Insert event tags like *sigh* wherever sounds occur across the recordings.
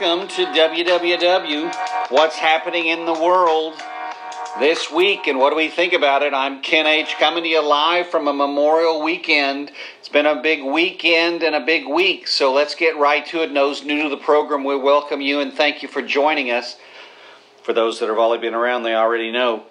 welcome to WWW What's Happening in the World this week and what do we think about it? I'm Ken H. coming to you live from a Memorial weekend. It's been a big weekend and a big week, so let's get right to it. Those new to the program, we welcome you and thank you for joining us. For those that have already been around, they already know.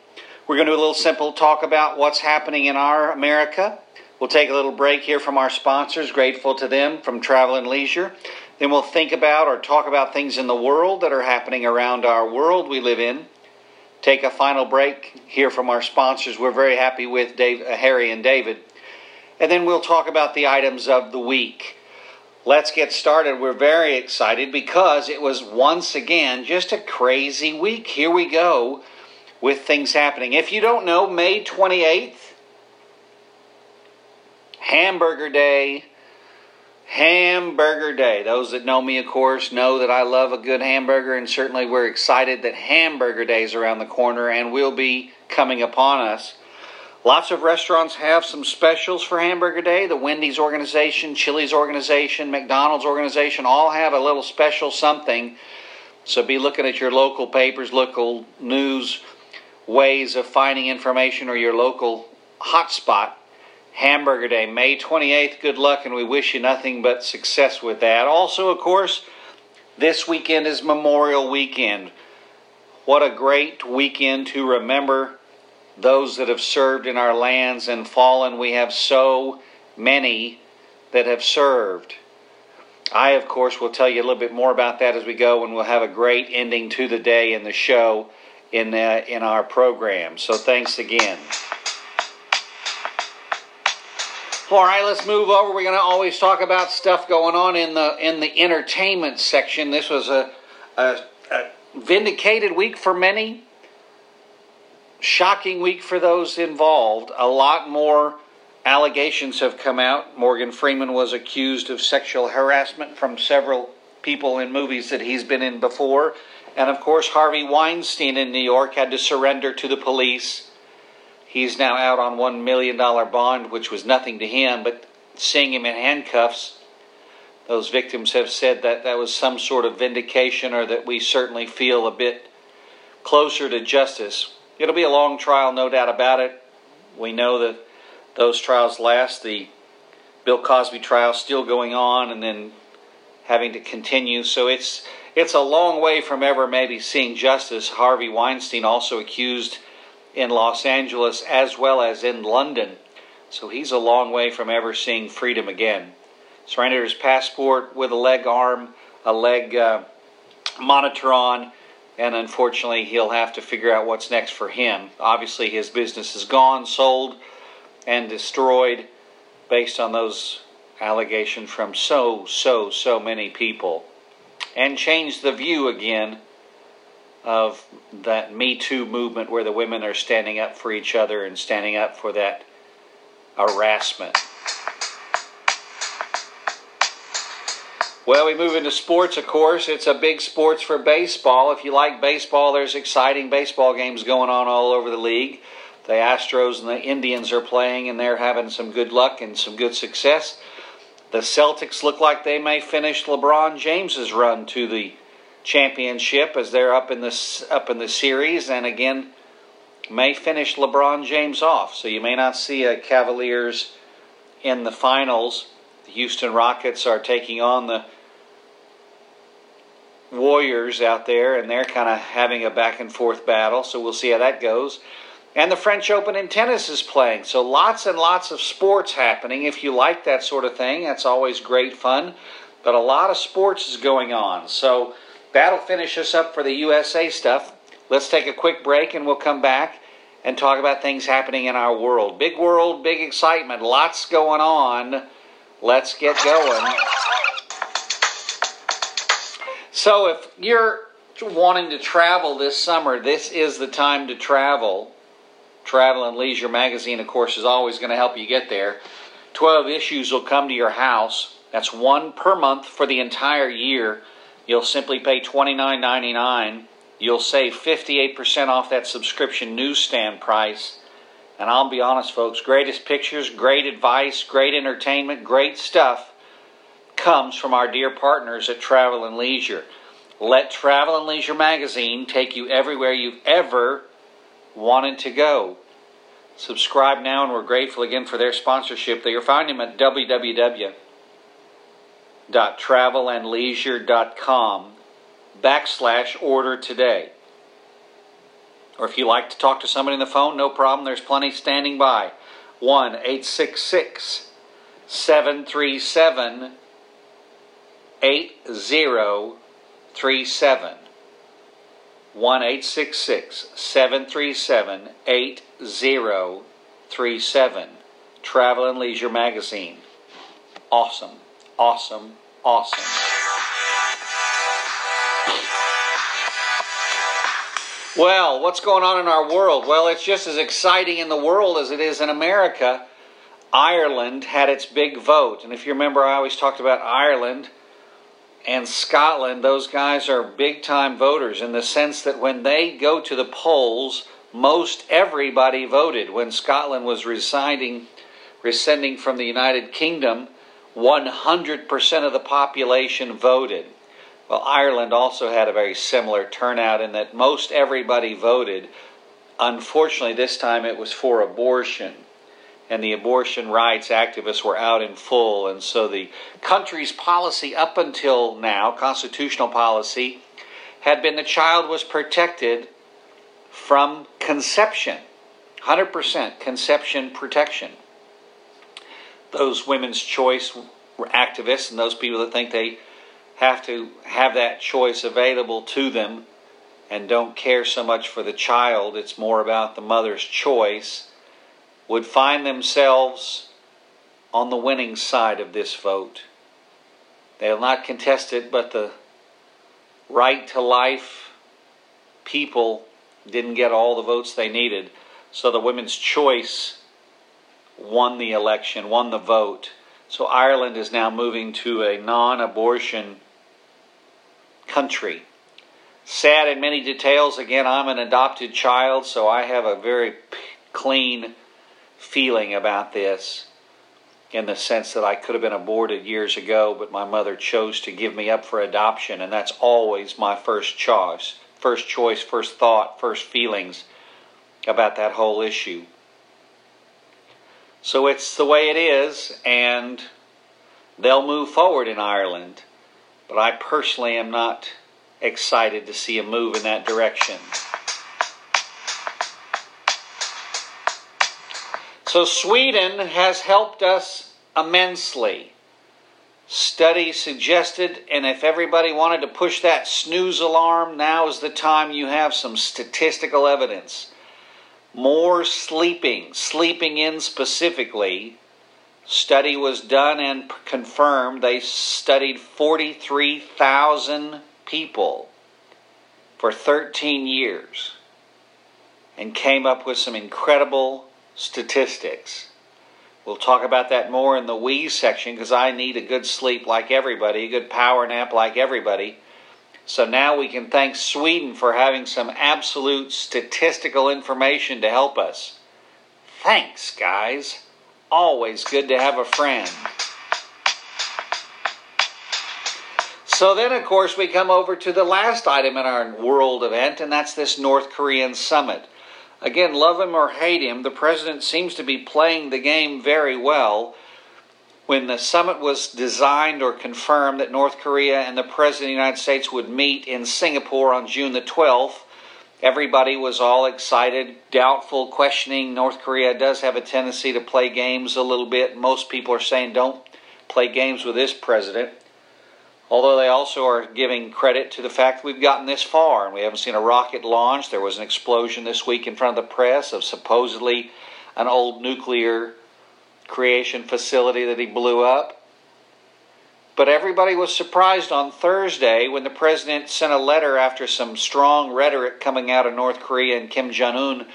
We're going to do a little simple talk about what's happening in our America. We'll take a little break here from our sponsors, grateful to them from Travel and Leisure. Then we'll think about or talk about things in the world that are happening around our world we live in take a final break, hear from our sponsors. We're very happy with Dave, uh, Harry and David. And then we'll talk about the items of the week. Let's get started. We're very excited because it was once again just a crazy week. Here we go with things happening. If you don't know, May 28th, Hamburger Day Hamburger Day. Those that know me, of course, know that I love a good hamburger, and certainly we're excited that Hamburger Day is around the corner and will be coming upon us. Lots of restaurants have some specials for Hamburger Day. The Wendy's organization, Chili's organization, McDonald's organization all have a little special something. So be looking at your local papers, local news ways of finding information, or your local hotspot Hamburger Day, May 28th. Good luck, and we wish you nothing but success with that. Also, of course, this weekend is Memorial Weekend. What a great weekend to remember those that have served in our lands and fallen. We have so many that have served. I, of course, will tell you a little bit more about that as we go, and we'll have a great ending to the day in the show in, uh, in our program. So, thanks again. All right, let's move over. We're going to always talk about stuff going on in the in the entertainment section. This was a, a, a vindicated week for many, shocking week for those involved. A lot more allegations have come out. Morgan Freeman was accused of sexual harassment from several people in movies that he's been in before. And of course, Harvey Weinstein in New York had to surrender to the police He's now out on $1 million bond, which was nothing to him, but seeing him in handcuffs, those victims have said that that was some sort of vindication or that we certainly feel a bit closer to justice. It'll be a long trial, no doubt about it. We know that those trials last. The Bill Cosby trial still going on and then having to continue. So it's it's a long way from ever maybe seeing justice. Harvey Weinstein also accused in Los Angeles as well as in London. So he's a long way from ever seeing freedom again. Surrendered his passport with a leg arm, a leg uh, monitor on, and unfortunately he'll have to figure out what's next for him. Obviously, his business is gone, sold, and destroyed based on those allegations from so, so, so many people. And changed the view again of that Me Too movement where the women are standing up for each other and standing up for that harassment. Well, we move into sports, of course. It's a big sports for baseball. If you like baseball, there's exciting baseball games going on all over the league. The Astros and the Indians are playing, and they're having some good luck and some good success. The Celtics look like they may finish LeBron James's run to the championship as they're up in the up in the series, and again may finish LeBron James off. So you may not see a Cavaliers in the finals. The Houston Rockets are taking on the Warriors out there, and they're kind of having a back and forth battle. So we'll see how that goes. And the French Open in tennis is playing. So lots and lots of sports happening. If you like that sort of thing, that's always great fun. But a lot of sports is going on. So That'll finish us up for the USA stuff. Let's take a quick break and we'll come back and talk about things happening in our world. Big world, big excitement, lots going on. Let's get going. So, if you're wanting to travel this summer, this is the time to travel. Travel and Leisure magazine, of course, is always going to help you get there. 12 issues will come to your house. That's one per month for the entire year. You'll simply pay $29.99. You'll save 58% off that subscription newsstand price. And I'll be honest, folks, greatest pictures, great advice, great entertainment, great stuff comes from our dear partners at Travel and Leisure. Let Travel and Leisure magazine take you everywhere you've ever wanted to go. Subscribe now, and we're grateful again for their sponsorship. That You'll find them at www.travelandleisure.com backslash order today. Or if you like to talk to somebody on the phone, no problem. There's plenty standing by. 1 866 737 8037. 1 866 737 8037. Travel and Leisure Magazine. Awesome, awesome, awesome. Well, what's going on in our world? Well, it's just as exciting in the world as it is in America. Ireland had its big vote. And if you remember, I always talked about Ireland and Scotland. Those guys are big time voters in the sense that when they go to the polls, most everybody voted. When Scotland was residing, rescinding from the United Kingdom, 100% of the population voted. Well, Ireland also had a very similar turnout in that most everybody voted. Unfortunately, this time it was for abortion. And the abortion rights activists were out in full. And so the country's policy up until now, constitutional policy, had been the child was protected from conception 100% conception protection. Those women's choice activists and those people that think they have to have that choice available to them and don't care so much for the child, it's more about the mother's choice, would find themselves on the winning side of this vote. They'll not contest it, but the right to life people didn't get all the votes they needed. So the women's choice won the election, won the vote. So Ireland is now moving to a non abortion country. Sad in many details. Again, I'm an adopted child, so I have a very clean feeling about this in the sense that I could have been aborted years ago, but my mother chose to give me up for adoption, and that's always my first choice. First choice, first thought, first feelings about that whole issue. So it's the way it is, and they'll move forward in Ireland. But I personally am not excited to see a move in that direction. So, Sweden has helped us immensely. Studies suggested, and if everybody wanted to push that snooze alarm, now is the time you have some statistical evidence. More sleeping, sleeping in specifically, study was done and confirmed they studied 43,000 people for 13 years and came up with some incredible statistics. We'll talk about that more in the we section because I need a good sleep like everybody, a good power nap like everybody. So now we can thank Sweden for having some absolute statistical information to help us. Thanks, guys. Always good to have a friend. So then, of course, we come over to the last item in our world event, and that's this North Korean summit. Again, love him or hate him, the president seems to be playing the game very well. When the summit was designed or confirmed that North Korea and the President of the United States would meet in Singapore on June the 12th, Everybody was all excited, doubtful, questioning. North Korea does have a tendency to play games a little bit. Most people are saying don't play games with this president. Although they also are giving credit to the fact that we've gotten this far and we haven't seen a rocket launch. There was an explosion this week in front of the press of supposedly an old nuclear creation facility that he blew up. But everybody was surprised on Thursday when the president sent a letter after some strong rhetoric coming out of North Korea and Kim Jong un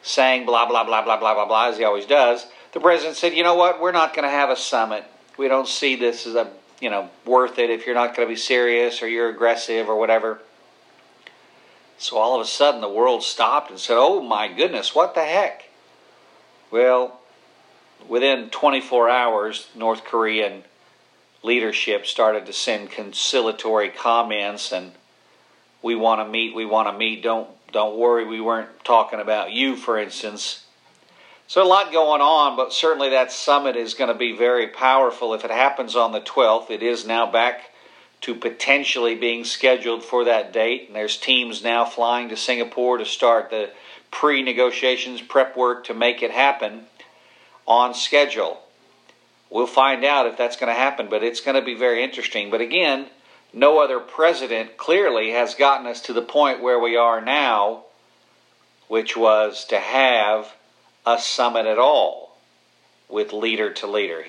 saying blah, blah, blah, blah, blah, blah, blah, as he always does. The president said, you know what, we're not going to have a summit. We don't see this as a, you know, worth it if you're not going to be serious or you're aggressive or whatever. So all of a sudden the world stopped and said, oh my goodness, what the heck? Well, within 24 hours, North Korean leadership started to send conciliatory comments and we want to meet, we want to meet. Don't don't worry, we weren't talking about you, for instance. So a lot going on, but certainly that summit is going to be very powerful. If it happens on the 12th, it is now back to potentially being scheduled for that date, and there's teams now flying to Singapore to start the pre-negotiations prep work to make it happen on schedule. We'll find out if that's going to happen, but it's going to be very interesting. But again, no other president clearly has gotten us to the point where we are now, which was to have a summit at all with leader to leader.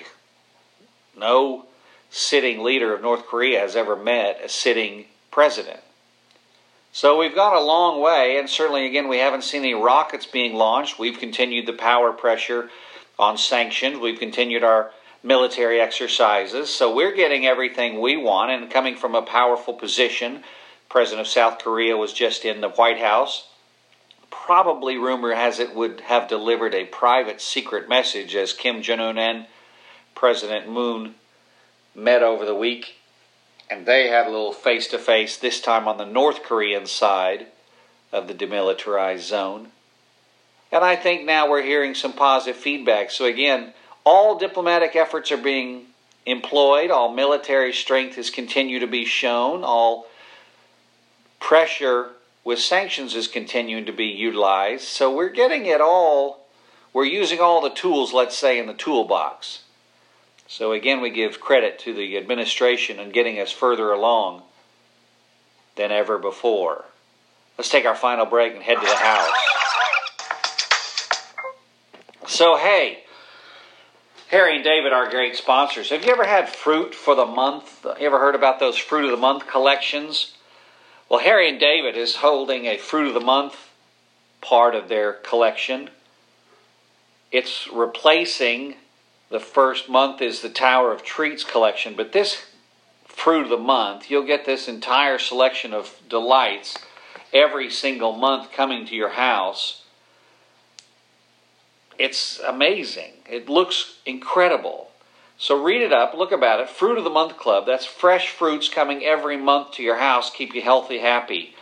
No sitting leader of North Korea has ever met a sitting president. So we've gone a long way, and certainly, again, we haven't seen any rockets being launched. We've continued the power pressure on sanctions. We've continued our military exercises. So we're getting everything we want and coming from a powerful position. President of South Korea was just in the White House. Probably, rumor has it, would have delivered a private secret message as Kim Jong un and President Moon met over the week. And they had a little face to face, this time on the North Korean side of the demilitarized zone. And I think now we're hearing some positive feedback. So, again, all diplomatic efforts are being employed, all military strength has continued to be shown, all pressure with sanctions is continuing to be utilized. So we're getting it all, we're using all the tools, let's say, in the toolbox. So again, we give credit to the administration in getting us further along than ever before. Let's take our final break and head to the house. So, hey, Harry and David are great sponsors. Have you ever had fruit for the month? You ever heard about those fruit of the month collections? Well, Harry and David is holding a fruit of the month part of their collection. It's replacing the first month is the Tower of Treats collection, but this fruit of the month, you'll get this entire selection of delights every single month coming to your house it's amazing. It looks incredible. So read it up, look about it. Fruit of the Month Club. That's fresh fruits coming every month to your house. Keep you healthy, happy.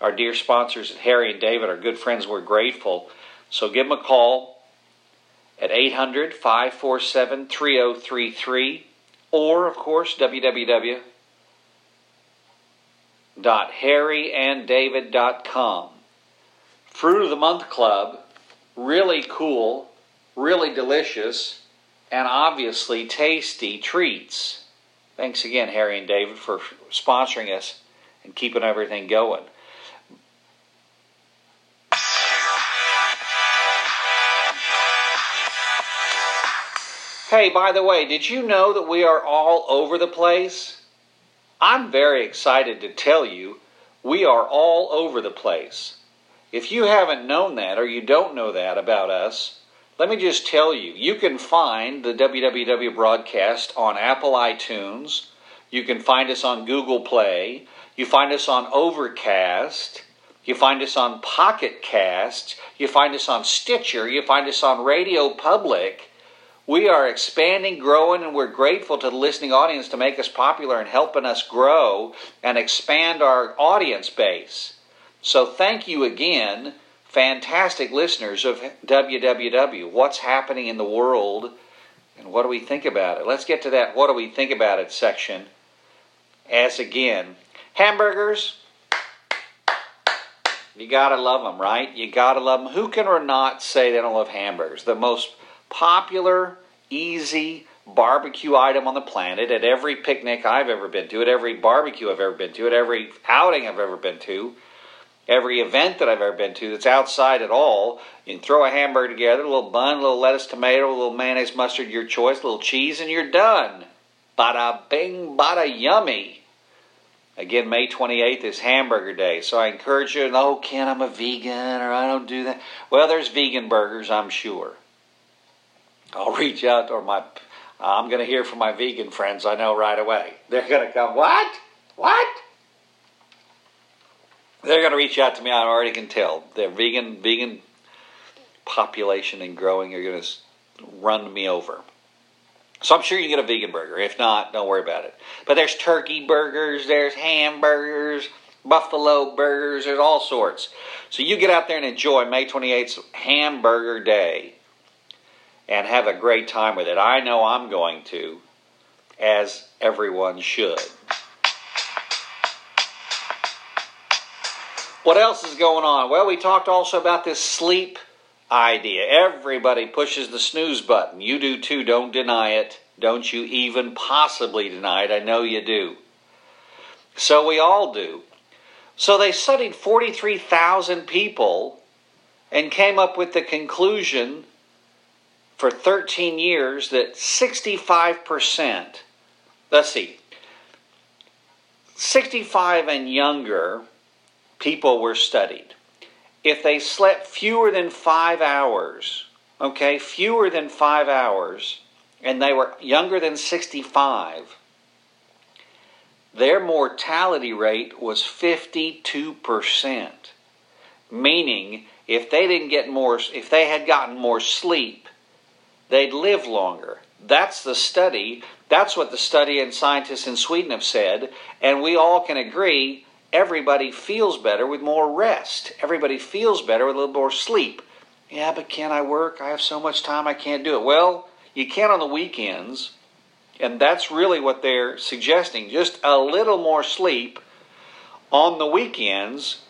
Our dear sponsors Harry and David are good friends. We're grateful. So give them a call at 800 547 3033 or, of course, www.harryanddavid.com. Fruit of the Month Club really cool, really delicious, and obviously tasty treats. Thanks again, Harry and David, for sponsoring us and keeping everything going. Hey, by the way, did you know that we are all over the place? I'm very excited to tell you we are all over the place. If you haven't known that or you don't know that about us, let me just tell you you can find the WWW broadcast on Apple iTunes, you can find us on Google Play, you find us on Overcast, you find us on Pocket Cast, you find us on Stitcher, you find us on Radio Public. We are expanding, growing, and we're grateful to the listening audience to make us popular and helping us grow and expand our audience base. So thank you again, fantastic listeners of WWW. What's happening in the world and what do we think about it? Let's get to that what do we think about it section. As again, hamburgers, you gotta love them, right? You gotta love them. Who can or not say they don't love hamburgers? The most popular, easy barbecue item on the planet at every picnic I've ever been to, at every barbecue I've ever been to, at every outing I've ever been to every event that I've ever been to that's outside at all. You can throw a hamburger together, a little bun, a little lettuce, tomato, a little mayonnaise, mustard, your choice, a little cheese, and you're done. Bada bing, bada yummy. Again, May 28th is Hamburger Day, so I encourage you. Oh, Ken, I'm a vegan, or I don't do that. Well, there's vegan burgers, I'm sure. I'll reach out, or my, I'm going to hear from my vegan friends. I know right away. They're going to come. What? What? They're going to reach out to me. I already can tell. They're vegan, vegan population and growing are going to run me over. So I'm sure you can get a vegan burger. If not, don't worry about it. But there's turkey burgers, there's hamburgers, buffalo burgers, there's all sorts. So you get out there and enjoy May 28th's Hamburger Day and have a great time with it. I know I'm going to, as everyone should. What else is going on? Well, we talked also about this sleep idea. Everybody pushes the snooze button. You do too. Don't deny it. Don't you even possibly deny it. I know you do. So we all do. So they studied 43,000 people and came up with the conclusion for 13 years that 65%, let's see, 65 and younger people were studied. If they slept fewer than five hours, okay, fewer than five hours, and they were younger than 65, their mortality rate was 52%. Meaning, if they didn't get more, if they had gotten more sleep, they'd live longer. That's the study. That's what the study and scientists in Sweden have said. And we all can agree everybody feels better with more rest. Everybody feels better with a little more sleep. Yeah, but can I work? I have so much time I can't do it. Well, you can on the weekends and that's really what they're suggesting. Just a little more sleep on the weekends,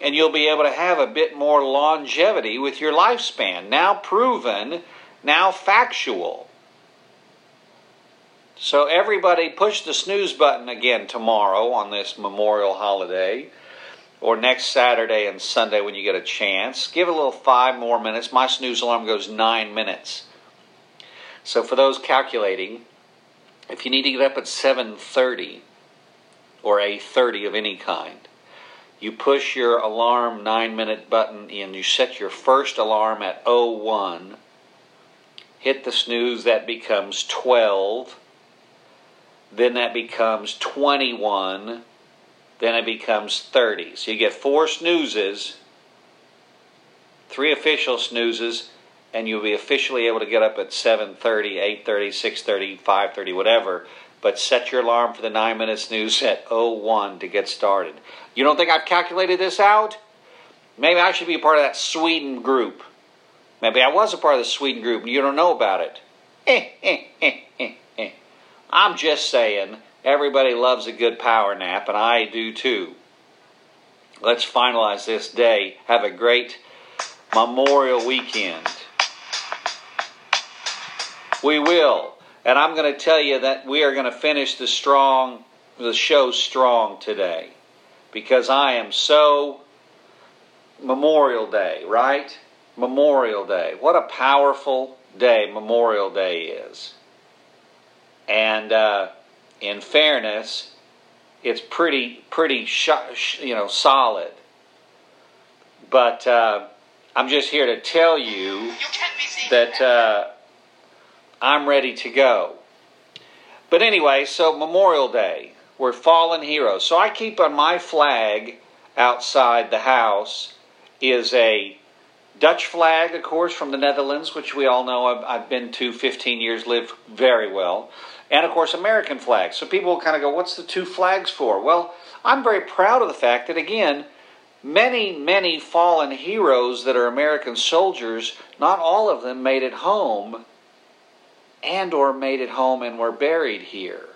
and you'll be able to have a bit more longevity with your lifespan. Now proven, now factual. So, everybody push the snooze button again tomorrow on this Memorial holiday, or next Saturday and Sunday when you get a chance. Give a little five more minutes. My snooze alarm goes nine minutes. So for those calculating, if you need to get up at 7:30 or a 30 of any kind, you push your alarm 9-minute button and you set your first alarm at 01. Hit the snooze that becomes 12. Then that becomes 21. Then it becomes 30. So you get four snoozes, three official snoozes, and you'll be officially able to get up at 7.30, 8.30, 6.30, 5.30, whatever. But set your alarm for the 9 minute snooze at 01 to get started. You don't think I've calculated this out? Maybe I should be a part of that Sweden group. Maybe I was a part of the Sweden group and you don't know about it. *laughs* Eh, eh, eh, I'm just saying, everybody loves a good power nap, and I do too. Let's finalize this day. Have a great Memorial weekend. We will. And I'm going to tell you that we are going to finish the strong the show strong today because I am so Memorial Day, right? Memorial Day. What a powerful day Memorial Day is. And uh, in fairness, it's pretty pretty sh- you know solid. But uh, I'm just here to tell you, you that uh, I'm ready to go. But anyway, so Memorial Day, we're fallen heroes. So I keep on my flag outside the house is a Dutch flag, of course, from the Netherlands, which we all know I've, I've been to 15 years, lived very well. And of course, American flag. So people kind of go, what's the two flags for? Well, I'm very proud of the fact that, again, many, many fallen heroes that are American soldiers, not all of them made it home and or made it home and were buried here.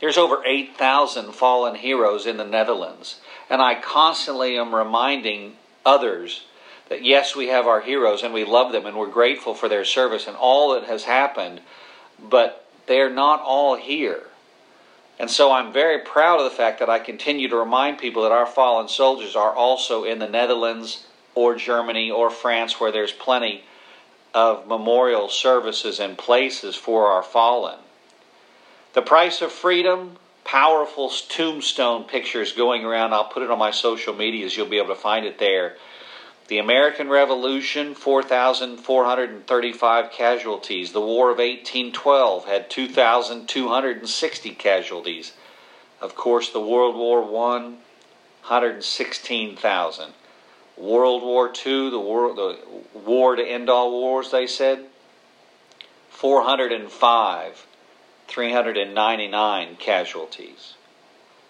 There's over 8,000 fallen heroes in the Netherlands, and I constantly am reminding others that yes, we have our heroes and we love them and we're grateful for their service and all that has happened, but they're not all here. And so I'm very proud of the fact that I continue to remind people that our fallen soldiers are also in the Netherlands or Germany or France, where there's plenty of memorial services and places for our fallen. The Price of Freedom, powerful tombstone pictures going around. I'll put it on my social medias. You'll be able to find it there. The American Revolution, 4,435 casualties. The War of 1812 had 2,260 casualties. Of course, the World War I, 116,000. World War II, the war, the war to end all wars, they said. 405, 399 casualties.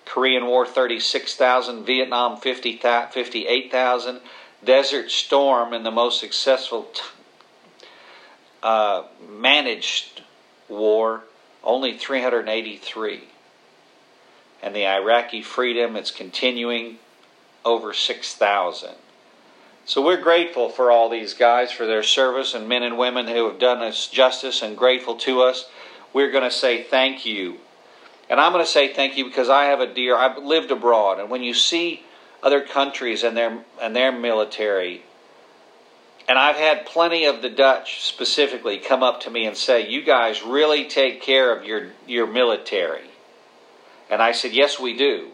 Korean War 36,000, Vietnam 50, 58,000, Desert Storm and the most successful t- uh, managed war, only 383. And the Iraqi freedom, it's continuing over 6,000. So we're grateful for all these guys for their service and men and women who have done us justice and grateful to us. We're going to say thank you and I'm going to say thank you because I have a dear. I've lived abroad, and when you see other countries and their and their military, and I've had plenty of the Dutch specifically come up to me and say, "You guys really take care of your your military," and I said, "Yes, we do."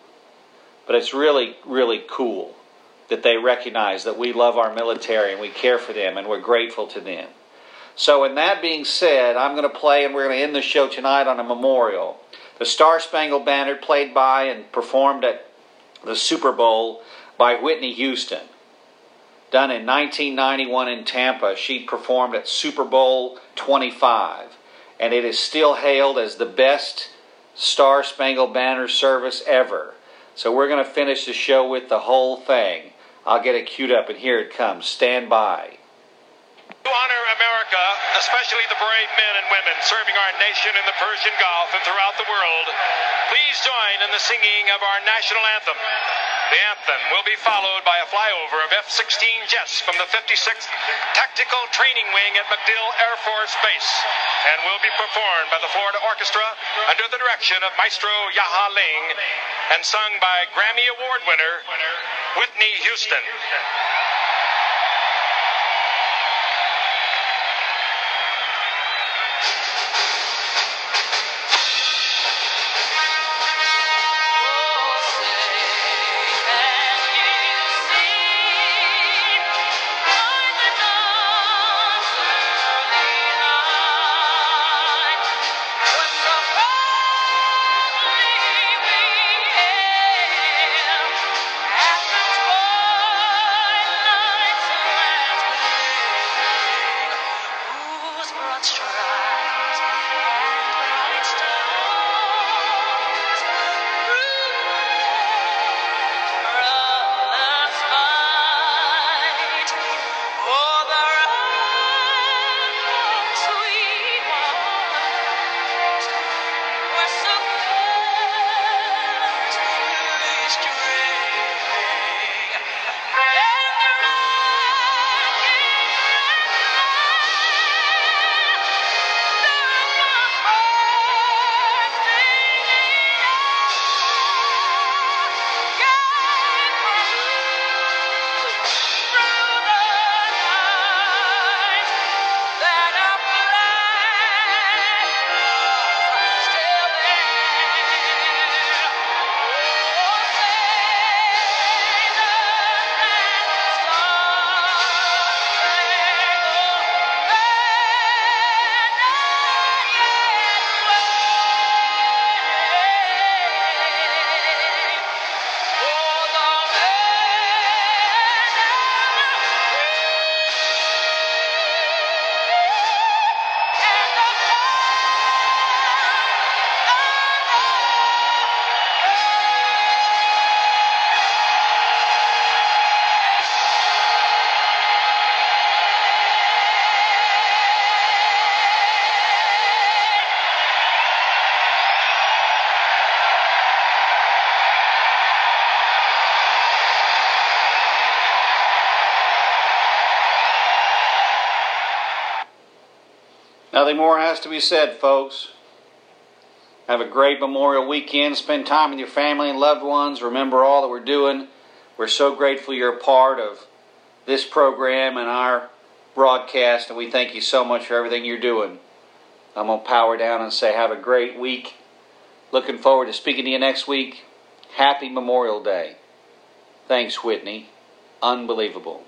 But it's really really cool that they recognize that we love our military and we care for them and we're grateful to them. So, in that being said, I'm going to play and we're going to end the show tonight on a memorial. The Star Spangled Banner, played by and performed at the Super Bowl by Whitney Houston. Done in 1991 in Tampa, she performed at Super Bowl 25, and it is still hailed as the best Star Spangled Banner service ever. So we're going to finish the show with the whole thing. I'll get it queued up, and here it comes. Stand by. To honor America, especially the brave men and women serving our nation in the Persian Gulf and throughout the world, please join in the singing of our national anthem. The anthem will be followed by a flyover of F 16 jets from the 56th Tactical Training Wing at MacDill Air Force Base and will be performed by the Florida Orchestra under the direction of Maestro Jahja Ling and sung by Grammy Award winner Whitney Houston. Nothing more has to be said, folks. Have a great Memorial weekend. Spend time with your family and loved ones. Remember all that we're doing. We're so grateful you're a part of this program and our broadcast, and we thank you so much for everything you're doing. I'm going to power down and say, have a great week. Looking forward to speaking to you next week. Happy Memorial Day. Thanks, Whitney. Unbelievable.